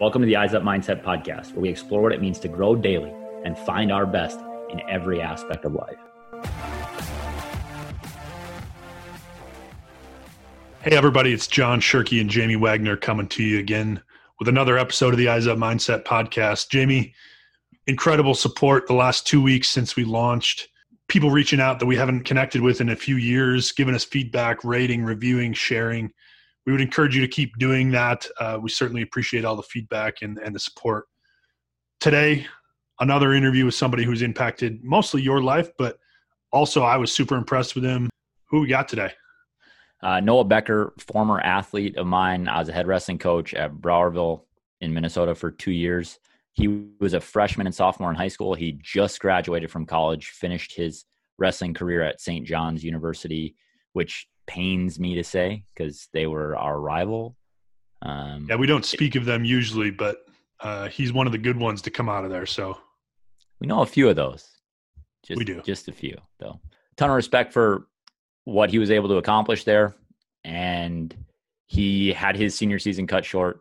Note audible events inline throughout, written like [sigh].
Welcome to the Eyes Up Mindset podcast, where we explore what it means to grow daily and find our best in every aspect of life. Hey, everybody, it's John Shirky and Jamie Wagner coming to you again with another episode of the Eyes Up Mindset podcast. Jamie, incredible support the last two weeks since we launched. People reaching out that we haven't connected with in a few years, giving us feedback, rating, reviewing, sharing we would encourage you to keep doing that. Uh, we certainly appreciate all the feedback and, and the support. Today, another interview with somebody who's impacted mostly your life, but also I was super impressed with him. Who we got today? Uh, Noah Becker, former athlete of mine. I was a head wrestling coach at Browerville in Minnesota for two years. He was a freshman and sophomore in high school. He just graduated from college, finished his wrestling career at St. John's University, which pains me to say because they were our rival. Um, yeah, we don't speak of them usually, but uh, he's one of the good ones to come out of there. So we know a few of those. Just, we do just a few, though. A Ton of respect for what he was able to accomplish there, and he had his senior season cut short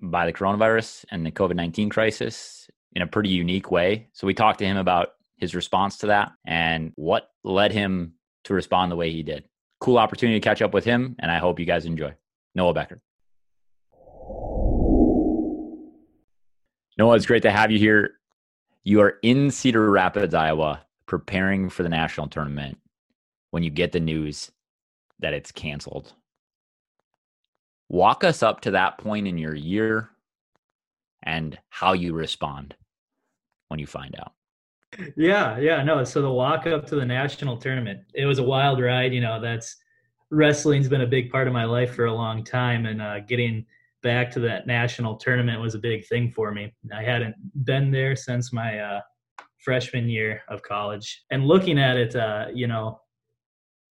by the coronavirus and the COVID nineteen crisis in a pretty unique way. So we talked to him about his response to that and what led him to respond the way he did cool opportunity to catch up with him, and I hope you guys enjoy. Noah Becker. Noah, it's great to have you here. You are in Cedar Rapids, Iowa, preparing for the national tournament when you get the news that it's canceled. Walk us up to that point in your year and how you respond when you find out yeah, yeah, no. So the walk up to the national tournament, it was a wild ride. You know, that's wrestling's been a big part of my life for a long time, and uh, getting back to that national tournament was a big thing for me. I hadn't been there since my uh, freshman year of college, and looking at it, uh, you know,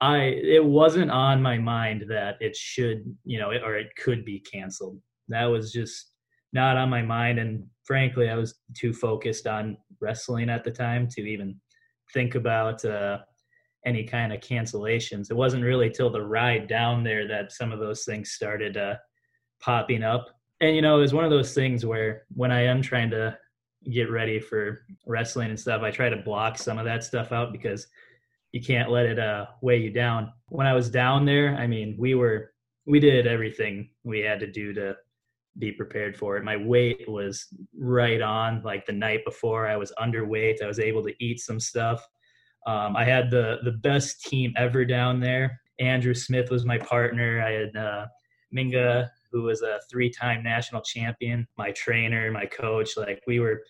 I it wasn't on my mind that it should, you know, it, or it could be canceled. That was just not on my mind, and frankly, I was too focused on wrestling at the time to even think about uh, any kind of cancellations. It wasn't really till the ride down there that some of those things started uh, popping up. And you know, it was one of those things where when I am trying to get ready for wrestling and stuff, I try to block some of that stuff out because you can't let it uh, weigh you down. When I was down there, I mean, we were we did everything we had to do to be prepared for it. My weight was right on. Like the night before, I was underweight. I was able to eat some stuff. Um, I had the the best team ever down there. Andrew Smith was my partner. I had uh, Minga, who was a three-time national champion. My trainer, my coach. Like we were,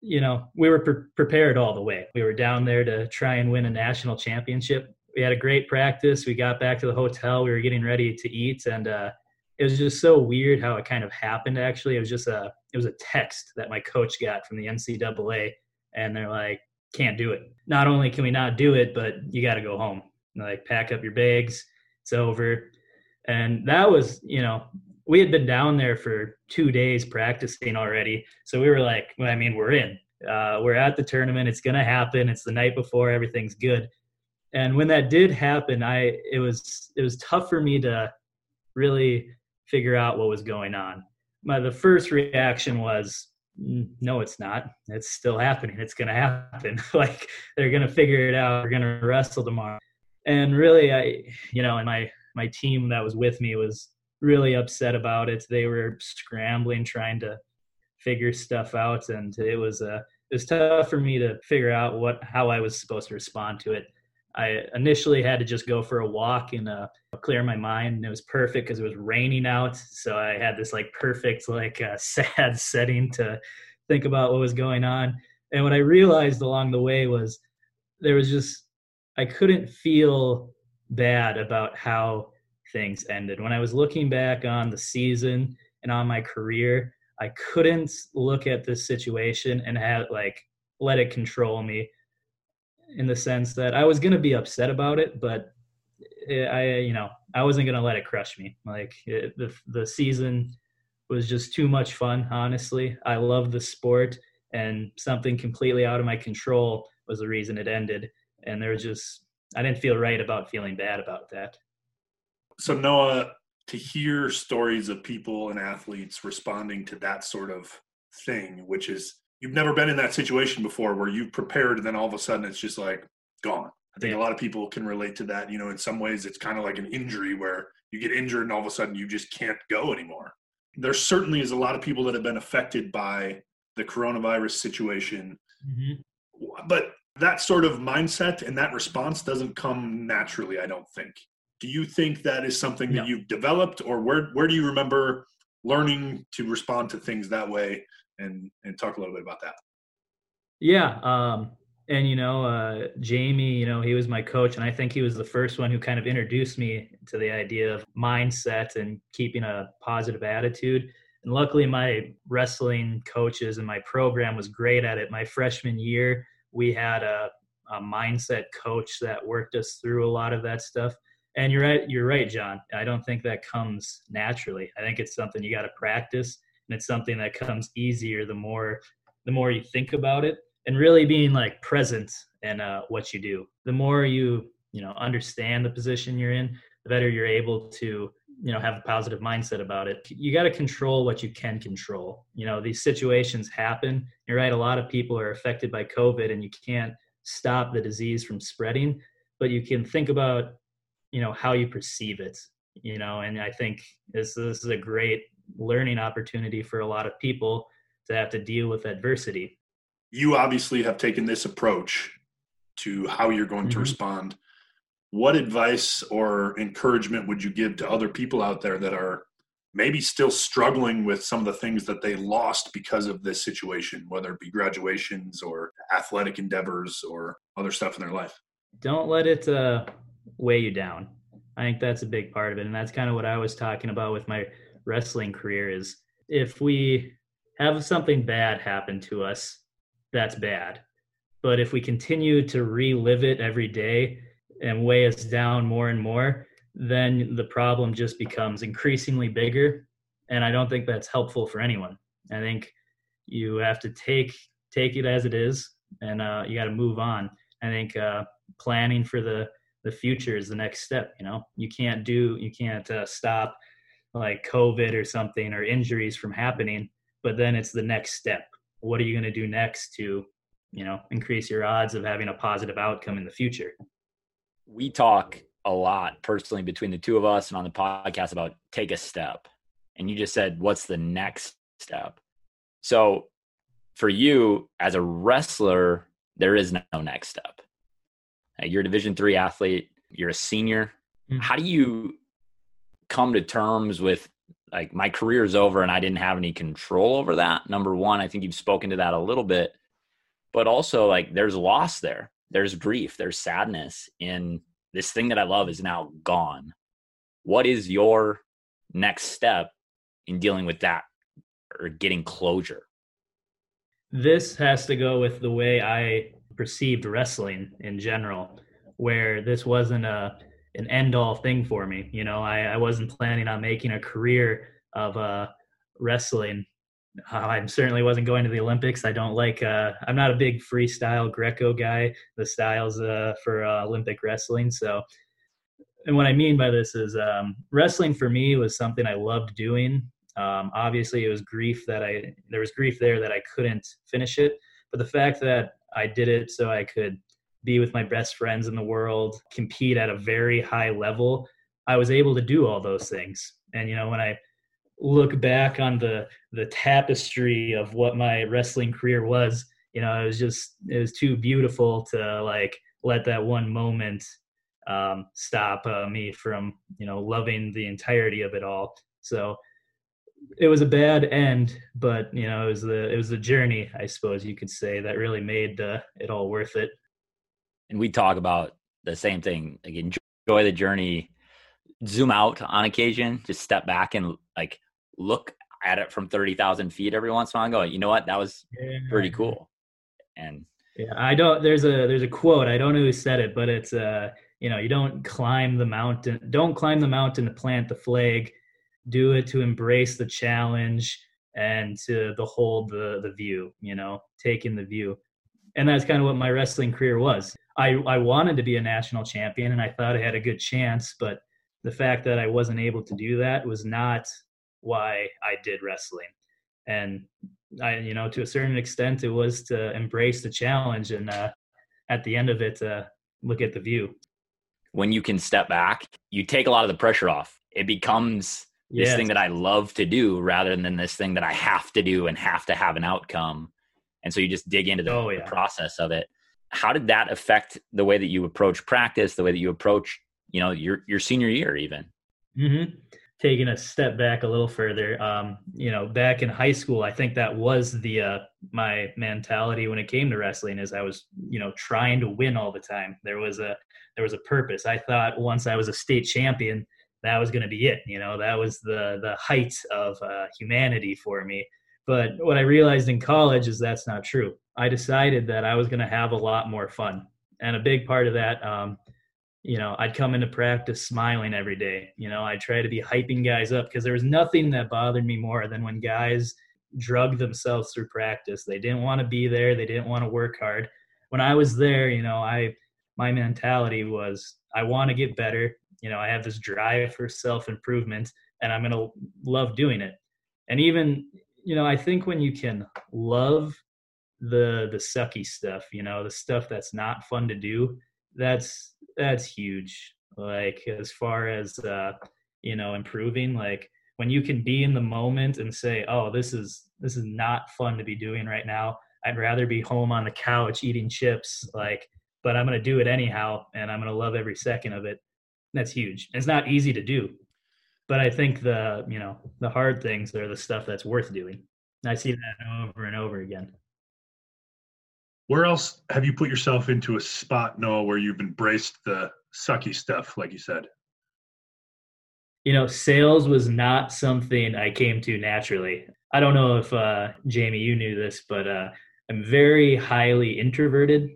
you know, we were pre- prepared all the way. We were down there to try and win a national championship. We had a great practice. We got back to the hotel. We were getting ready to eat, and uh, it was just so weird how it kind of happened. Actually, it was just a it was a text that my coach got from the NCAA, and they're like, "Can't do it. Not only can we not do it, but you got to go home. Like, pack up your bags. It's over." And that was, you know, we had been down there for two days practicing already, so we were like, well, I mean, we're in. Uh, we're at the tournament. It's gonna happen. It's the night before. Everything's good. And when that did happen, I it was it was tough for me to really figure out what was going on. My the first reaction was no it's not. It's still happening. It's going to happen. [laughs] Like they're going to figure it out. We're going to wrestle tomorrow. And really i you know and my my team that was with me was really upset about it. They were scrambling trying to figure stuff out and it was uh it was tough for me to figure out what how i was supposed to respond to it I initially had to just go for a walk and uh, clear my mind. And it was perfect because it was raining out, so I had this like perfect like uh, [laughs] sad setting to think about what was going on. And what I realized along the way was there was just I couldn't feel bad about how things ended. When I was looking back on the season and on my career, I couldn't look at this situation and have like let it control me in the sense that I was going to be upset about it, but eh, I, you know, I wasn't going to let it crush me. Like it, the the season was just too much fun. Honestly, I love the sport, and something completely out of my control was the reason it ended. And there was just I didn't feel right about feeling bad about that. So Noah, to hear stories of people and athletes responding to that sort of thing, which is you've never been in that situation before where you've prepared and then all of a sudden it's just like gone. I think yeah. a lot of people can relate to that. You know, in some ways it's kind of like an injury where you get injured and all of a sudden you just can't go anymore. There certainly is a lot of people that have been affected by the coronavirus situation. Mm-hmm. But that sort of mindset and that response doesn't come naturally, I don't think. Do you think that is something that you've developed or where where do you remember learning to respond to things that way and and talk a little bit about that? Yeah, um and you know uh, jamie you know he was my coach and i think he was the first one who kind of introduced me to the idea of mindset and keeping a positive attitude. And luckily my wrestling coaches and my program was great at it. My freshman year we had a, a mindset coach that worked us through a lot of that stuff. And you're right you're right john. I don't think that comes naturally. I think it's something you got to practice and it's something that comes easier the more the more you think about it and really being like present in uh, what you do. The more you you know understand the position you're in, the better you're able to you know have a positive mindset about it. You got to control what you can control. You know these situations happen. You're right. A lot of people are affected by COVID, and you can't stop the disease from spreading, but you can think about you know how you perceive it. You know, and I think this this is a great learning opportunity for a lot of people to have to deal with adversity you obviously have taken this approach to how you're going mm-hmm. to respond. What advice or encouragement would you give to other people out there that are maybe still struggling with some of the things that they lost because of this situation, whether it be graduations or athletic endeavors or other stuff in their life? Don't let it uh, weigh you down. I think that's a big part of it. And that's kind of what I was talking about with my wrestling career is if we have something bad happen to us, that's bad. But if we continue to relive it every day and weigh us down more and more, then the problem just becomes increasingly bigger. And I don't think that's helpful for anyone. I think you have to take take it as it is, and uh, you got to move on. I think uh, planning for the the future is the next step. You know, you can't do you can't uh, stop like COVID or something or injuries from happening, but then it's the next step. What are you going to do next to you know increase your odds of having a positive outcome in the future? We talk a lot personally between the two of us and on the podcast about take a step. And you just said what's the next step? So for you as a wrestler there is no next step. You're a division three athlete you're a senior. Mm-hmm. how do you come to terms with like my career is over and I didn't have any control over that. Number one, I think you've spoken to that a little bit, but also like there's loss there. There's grief, there's sadness in this thing that I love is now gone. What is your next step in dealing with that or getting closure? This has to go with the way I perceived wrestling in general, where this wasn't a an end all thing for me. You know, I, I wasn't planning on making a career of uh, wrestling. I certainly wasn't going to the Olympics. I don't like. Uh, I'm not a big freestyle Greco guy. The styles uh, for uh, Olympic wrestling. So, and what I mean by this is um, wrestling for me was something I loved doing. Um, obviously, it was grief that I there was grief there that I couldn't finish it. But the fact that I did it so I could be with my best friends in the world, compete at a very high level. I was able to do all those things. And you know, when I look back on the the tapestry of what my wrestling career was, you know, it was just it was too beautiful to like let that one moment um, stop uh, me from you know loving the entirety of it all. So it was a bad end, but you know it was the it was the journey, I suppose you could say, that really made uh, it all worth it and we talk about the same thing. Like enjoy the journey, zoom out on occasion, just step back and like look at it from thirty thousand feet every once in a while. And go, you know what, that was yeah. pretty cool. And yeah, I don't. There's a there's a quote. I don't know who said it, but it's uh you know you don't climb the mountain. Don't climb the mountain to plant the flag. Do it to embrace the challenge and to behold the the view. You know, taking the view and that's kind of what my wrestling career was. I, I wanted to be a national champion and I thought I had a good chance, but the fact that I wasn't able to do that was not why I did wrestling. And I, you know, to a certain extent, it was to embrace the challenge and uh, at the end of it, uh, look at the view. When you can step back, you take a lot of the pressure off. It becomes this thing that I love to do rather than this thing that I have to do and have to have an outcome. And so you just dig into the, oh, yeah. the process of it. How did that affect the way that you approach practice, the way that you approach, you know, your your senior year even? Mm-hmm taking a step back a little further, um, you know, back in high school, I think that was the uh, my mentality when it came to wrestling. Is I was, you know, trying to win all the time. There was a there was a purpose. I thought once I was a state champion, that was going to be it. You know, that was the the height of uh, humanity for me. But what I realized in college is that's not true. I decided that I was going to have a lot more fun, and a big part of that um, you know, I'd come into practice smiling every day. You know, I try to be hyping guys up because there was nothing that bothered me more than when guys drug themselves through practice. They didn't want to be there. They didn't want to work hard. When I was there, you know, I my mentality was I want to get better. You know, I have this drive for self improvement, and I'm gonna love doing it. And even, you know, I think when you can love the the sucky stuff, you know, the stuff that's not fun to do, that's that's huge. Like as far as uh, you know, improving, like when you can be in the moment and say, "Oh, this is this is not fun to be doing right now. I'd rather be home on the couch eating chips." Like, but I'm gonna do it anyhow, and I'm gonna love every second of it. That's huge. It's not easy to do, but I think the you know the hard things are the stuff that's worth doing. I see that over and over again. Where else have you put yourself into a spot, Noah, where you've embraced the sucky stuff, like you said? You know, sales was not something I came to naturally. I don't know if uh, Jamie, you knew this, but uh, I'm very highly introverted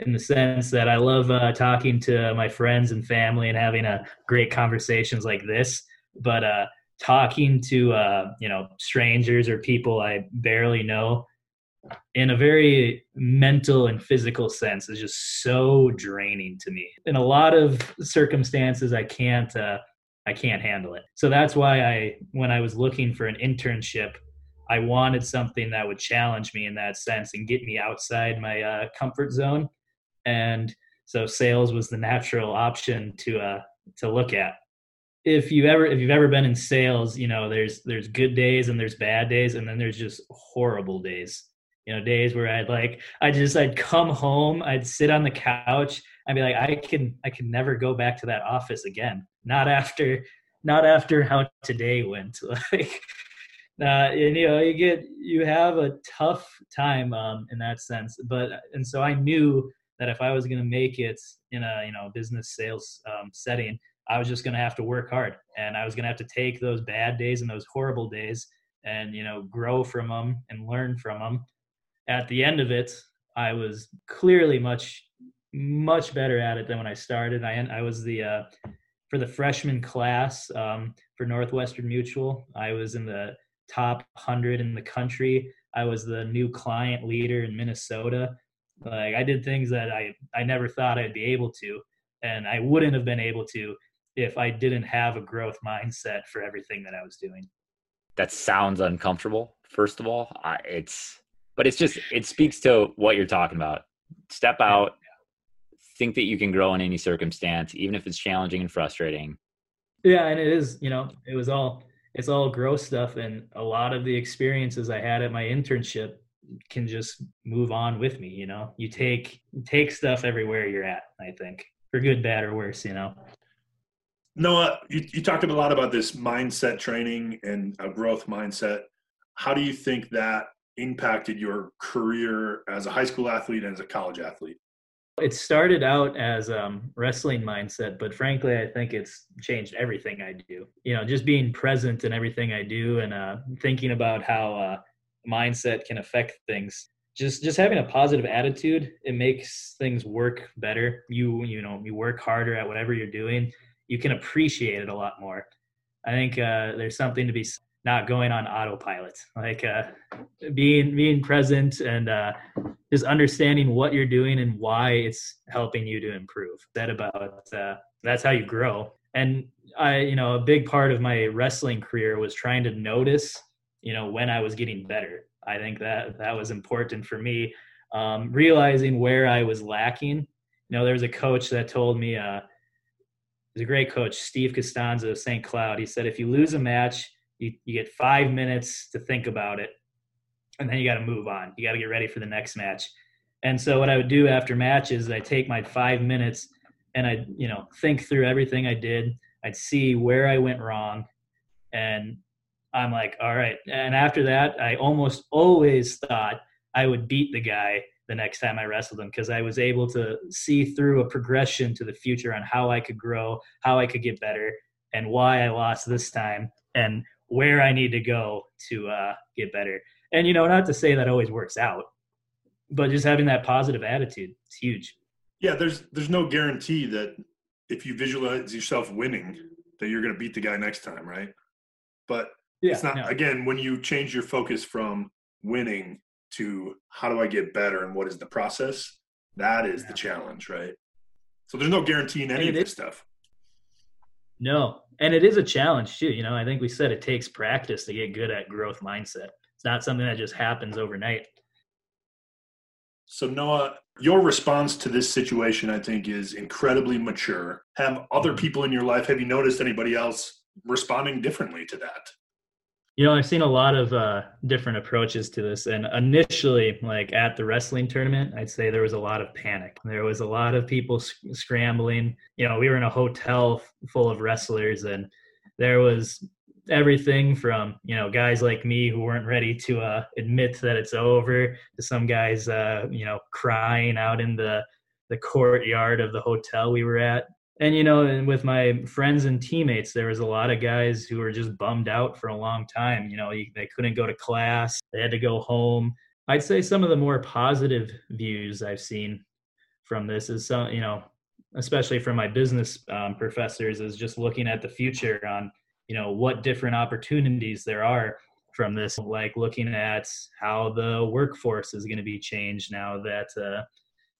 in the sense that I love uh, talking to my friends and family and having a uh, great conversations like this. But uh, talking to uh, you know strangers or people I barely know in a very mental and physical sense is just so draining to me. In a lot of circumstances, I can't uh, I can't handle it. So that's why I when I was looking for an internship, I wanted something that would challenge me in that sense and get me outside my uh, comfort zone. And so sales was the natural option to uh, to look at. If you ever if you've ever been in sales, you know there's there's good days and there's bad days and then there's just horrible days you know days where i'd like i just i'd come home i'd sit on the couch i'd be like i can i can never go back to that office again. Not after not after how today went [laughs] like uh, and you know you get you have a tough time um, in that sense but and so i knew that if i was going to make it in a you know business sales um, setting i was just going to have to work hard and i was going to have to take those bad days and those horrible days and you know grow from them and learn from them at the end of it, I was clearly much much better at it than when I started. I I was the uh, for the freshman class um, for Northwestern Mutual. I was in the top hundred in the country. I was the new client leader in Minnesota. Like I did things that I I never thought I'd be able to, and I wouldn't have been able to if I didn't have a growth mindset for everything that I was doing. That sounds uncomfortable. First of all, it's but it's just it speaks to what you're talking about. Step out, think that you can grow in any circumstance, even if it's challenging and frustrating. Yeah, and it is. You know, it was all it's all growth stuff, and a lot of the experiences I had at my internship can just move on with me. You know, you take take stuff everywhere you're at. I think for good, bad, or worse. You know. Noah, you, you talked a lot about this mindset training and a growth mindset. How do you think that impacted your career as a high school athlete and as a college athlete? It started out as um, wrestling mindset, but frankly, I think it's changed everything I do. You know, just being present in everything I do and uh, thinking about how uh, mindset can affect things. Just just having a positive attitude, it makes things work better. You you know you work harder at whatever you're doing. You can appreciate it a lot more. I think uh, there's something to be not going on autopilot like uh, being being present and uh, just understanding what you're doing and why it's helping you to improve that about uh, that's how you grow And I, you know, a big part of my wrestling career was trying to notice, you know, when I was getting better. I think that that was important for me, um, realizing where I was lacking. You know, there was a coach that told me, uh, was a great coach, Steve Costanzo of St. Cloud. He said, if you lose a match, you, you get five minutes to think about it, and then you got to move on. You got to get ready for the next match. And so what I would do after matches, is I take my five minutes and I, you know, think through everything I did. I'd see where I went wrong, and I'm like, all right. And after that, I almost always thought I would beat the guy the next time I wrestled him because I was able to see through a progression to the future on how I could grow, how I could get better, and why I lost this time, and where I need to go to uh, get better. And you know, not to say that always works out, but just having that positive attitude is huge. Yeah, there's there's no guarantee that if you visualize yourself winning, that you're going to beat the guy next time, right? But yeah, it's not. No. Again, when you change your focus from winning to how do I get better and what is the process, that is yeah. the challenge, right? So there's no guarantee in any of this stuff. No, and it is a challenge too. You know, I think we said it takes practice to get good at growth mindset. It's not something that just happens overnight. So Noah, your response to this situation, I think, is incredibly mature. Have other mm-hmm. people in your life? Have you noticed anybody else responding differently to that? You know, I've seen a lot of uh, different approaches to this. And initially, like at the wrestling tournament, I'd say there was a lot of panic. There was a lot of people sc- scrambling. You know, we were in a hotel f- full of wrestlers, and there was everything from you know guys like me who weren't ready to uh, admit that it's over to some guys uh, you know crying out in the the courtyard of the hotel we were at and you know and with my friends and teammates there was a lot of guys who were just bummed out for a long time you know they couldn't go to class they had to go home. I'd say some of the more positive views i've seen from this is some you know especially from my business um, professors is just looking at the future on you know what different opportunities there are from this like looking at how the workforce is going to be changed now that uh,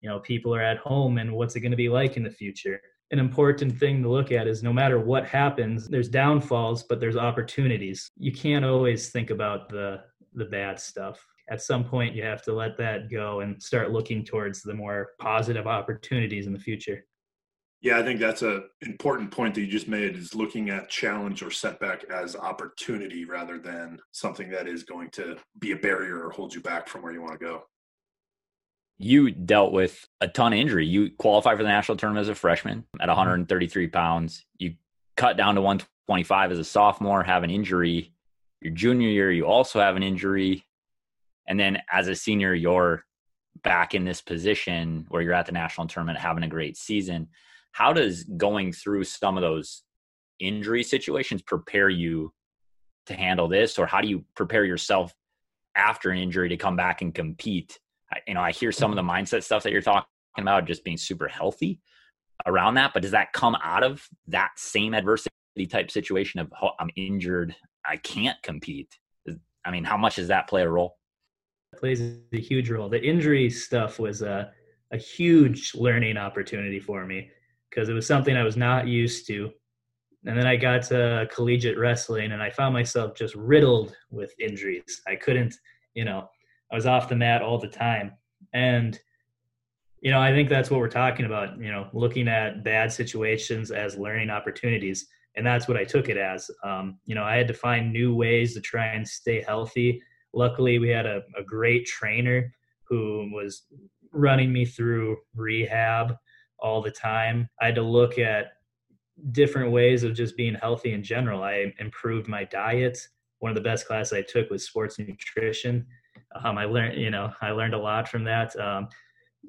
you know people are at home and what's it going to be like in the future an important thing to look at is no matter what happens there's downfalls but there's opportunities. You can't always think about the the bad stuff. At some point you have to let that go and start looking towards the more positive opportunities in the future. Yeah, I think that's a important point that you just made is looking at challenge or setback as opportunity rather than something that is going to be a barrier or hold you back from where you want to go. You dealt with a ton of injury. You qualified for the national tournament as a freshman at mm-hmm. 133 pounds. You cut down to 125 as a sophomore, have an injury. Your junior year, you also have an injury. And then as a senior, you're back in this position where you're at the national tournament having a great season how does going through some of those injury situations prepare you to handle this or how do you prepare yourself after an injury to come back and compete you know i hear some of the mindset stuff that you're talking about just being super healthy around that but does that come out of that same adversity type situation of oh, i'm injured i can't compete i mean how much does that play a role it plays a huge role the injury stuff was a, a huge learning opportunity for me because it was something I was not used to. And then I got to collegiate wrestling and I found myself just riddled with injuries. I couldn't, you know, I was off the mat all the time. And, you know, I think that's what we're talking about, you know, looking at bad situations as learning opportunities. And that's what I took it as. Um, you know, I had to find new ways to try and stay healthy. Luckily, we had a, a great trainer who was running me through rehab all the time. I had to look at different ways of just being healthy in general. I improved my diet. One of the best classes I took was sports nutrition. Um, I learned, you know, I learned a lot from that. Um,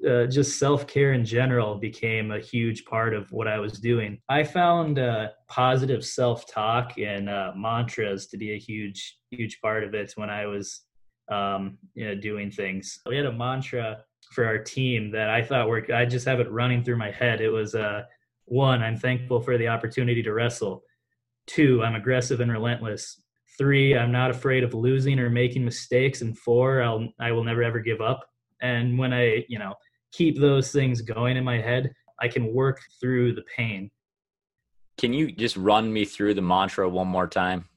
uh, just self care in general became a huge part of what I was doing. I found uh, positive self talk and uh, mantras to be a huge, huge part of it when I was, um, you know, doing things. We had a mantra for our team that I thought worked. I just have it running through my head. It was uh, one, I'm thankful for the opportunity to wrestle. Two, I'm aggressive and relentless. Three, I'm not afraid of losing or making mistakes. And four, I'll I will never ever give up. And when I, you know, keep those things going in my head, I can work through the pain. Can you just run me through the mantra one more time?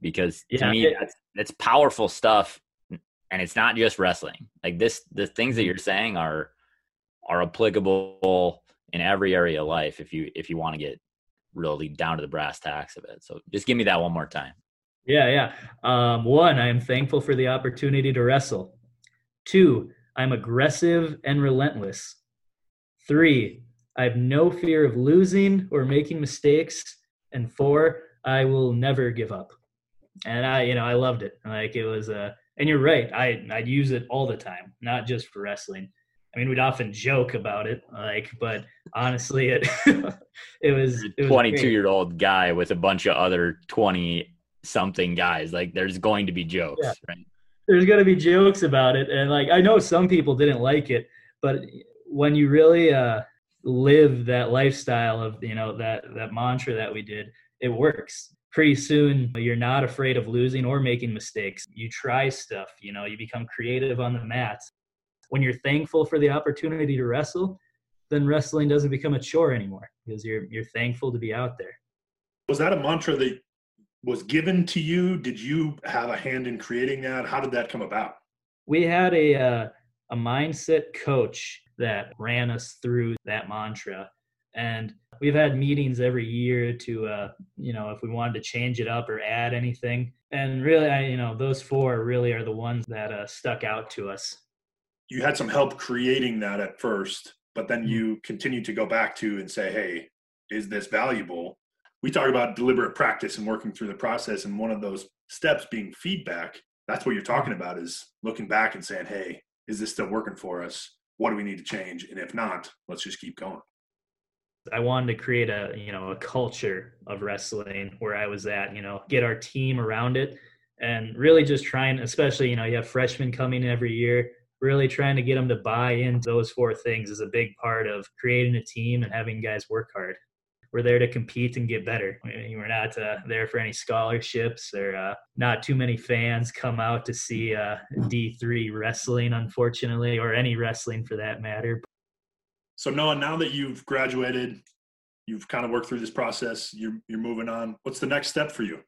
Because to yeah, me, it, that's, that's powerful stuff, and it's not just wrestling. Like this, the things that mm-hmm. you're saying are are applicable in every area of life. If you if you want to get really down to the brass tacks of it, so just give me that one more time. Yeah, yeah. Um, one, I am thankful for the opportunity to wrestle. Two, I'm aggressive and relentless. Three, I have no fear of losing or making mistakes. And four, I will never give up. And I, you know, I loved it. Like it was a, uh, and you're right. I, I'd use it all the time, not just for wrestling. I mean, we'd often joke about it, like, but honestly, it, [laughs] it was, it was 22 year old guy with a bunch of other 20 something guys. Like there's going to be jokes, yeah. right? There's going to be jokes about it. And like, I know some people didn't like it, but when you really, uh, live that lifestyle of you know that that mantra that we did it works pretty soon you're not afraid of losing or making mistakes you try stuff you know you become creative on the mat when you're thankful for the opportunity to wrestle then wrestling doesn't become a chore anymore because you're you're thankful to be out there was that a mantra that was given to you did you have a hand in creating that how did that come about we had a uh, a mindset coach that ran us through that mantra. And we've had meetings every year to, uh, you know, if we wanted to change it up or add anything. And really, I, you know, those four really are the ones that uh, stuck out to us. You had some help creating that at first, but then mm-hmm. you continue to go back to and say, hey, is this valuable? We talk about deliberate practice and working through the process. And one of those steps being feedback. That's what you're talking about is looking back and saying, hey, is this still working for us? what do we need to change and if not let's just keep going i wanted to create a you know a culture of wrestling where i was at you know get our team around it and really just trying especially you know you have freshmen coming every year really trying to get them to buy into those four things is a big part of creating a team and having guys work hard we're there to compete and get better. We're not uh, there for any scholarships or uh, not too many fans come out to see uh, D3 wrestling, unfortunately, or any wrestling for that matter. So Noah, now that you've graduated, you've kind of worked through this process, you're, you're moving on. What's the next step for you?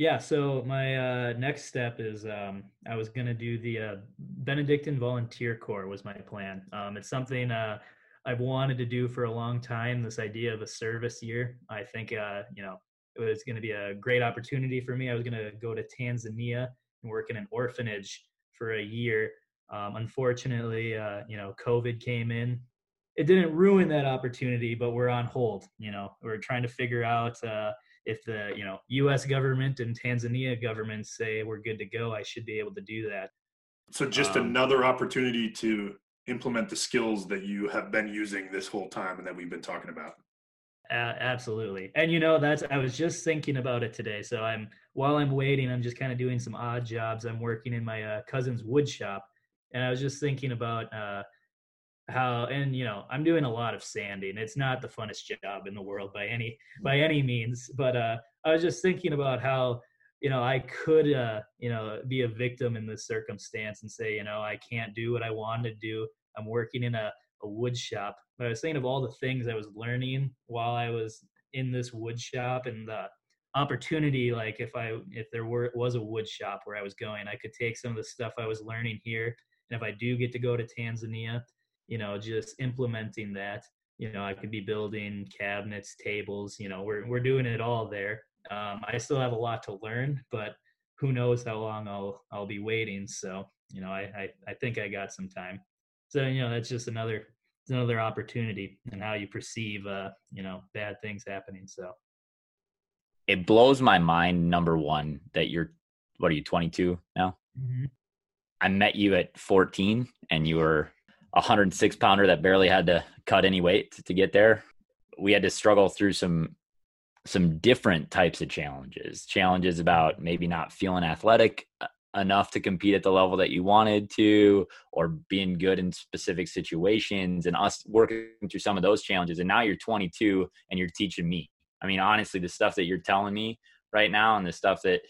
Yeah, so my uh, next step is um, I was going to do the uh, Benedictine Volunteer Corps was my plan. Um, it's something uh, I've wanted to do for a long time. This idea of a service year, I think, uh, you know, it was going to be a great opportunity for me. I was going to go to Tanzania and work in an orphanage for a year. Um, unfortunately, uh, you know, COVID came in. It didn't ruin that opportunity, but we're on hold. You know, we're trying to figure out uh, if the you know U.S. government and Tanzania government say we're good to go. I should be able to do that. So just um, another opportunity to implement the skills that you have been using this whole time and that we've been talking about. Uh, absolutely. And you know that's i was just thinking about it today. So i'm while i'm waiting i'm just kind of doing some odd jobs. I'm working in my uh, cousin's wood shop. And i was just thinking about uh, how and you know i'm doing a lot of sanding. It's not the funnest job in the world by any by any means. But uh i was just thinking about how you know i could uh you know be a victim in this circumstance and say you know i can't do what i want to do. I'm working in a, a wood shop. But I was thinking of all the things I was learning while I was in this wood shop and the opportunity like if i if there were was a wood shop where i was going i could take some of the stuff i was learning here. And if i do get to go to tanzania you know just implementing that you know i could be building cabinets tables you know we're, we're doing it all there um, i still have a lot to learn but who knows how long i'll i'll be waiting. So you know i i, I think i got some time. So you know that's just another another opportunity and how you perceive uh you know bad things happening. So. It blows my mind number one that you're what are you 22 now? Mm-hmm. i met you at 14 and you were a 106 pounder that barely had to cut any weight to get there. We had to struggle through some some different types of challenges. Challenges about maybe not feeling athletic uh, enough to compete at the level that you wanted to or being good in specific situations and us working through some of those challenges and now you're 22 and you're teaching me. I mean honestly the stuff that you're telling me right now and the stuff that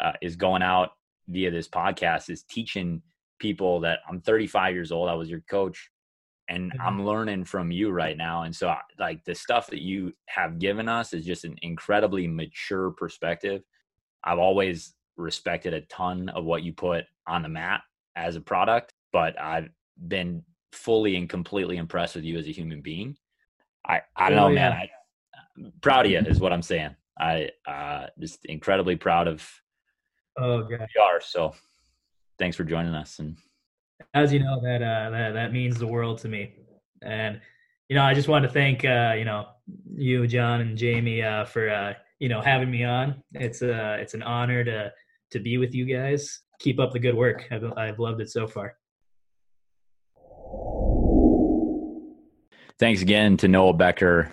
uh, is going out via this podcast is teaching people that i'm 35 years old i was your coach and I'm learning from you right now. And so, like the stuff that you have given us is just an incredibly mature perspective. I've always respected a ton of what you put on the mat as a product, but I've been fully and completely impressed with you as a human being. I I don't oh, know, yeah. man. I, am proud of you is what I'm saying. I uh just incredibly proud of oh god you are. So thanks for joining us and as you know that uh that, that means the world to me. And you know, I just want to thank uh, you know, you, John and Jamie uh for uh, you know, having me on. It's uh it's an honor to to be with you guys. Keep up the good work. I've I've loved it so far. Thanks again to Noah Becker.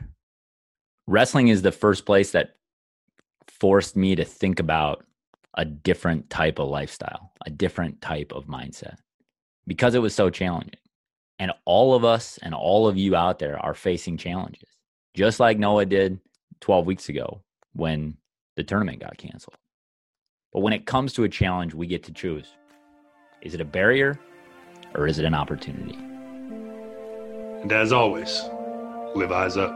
Wrestling is the first place that forced me to think about a different type of lifestyle, a different type of mindset because it was so challenging. And all of us and all of you out there are facing challenges, just like Noah did 12 weeks ago when the tournament got canceled. But when it comes to a challenge, we get to choose is it a barrier or is it an opportunity? And as always, live eyes up.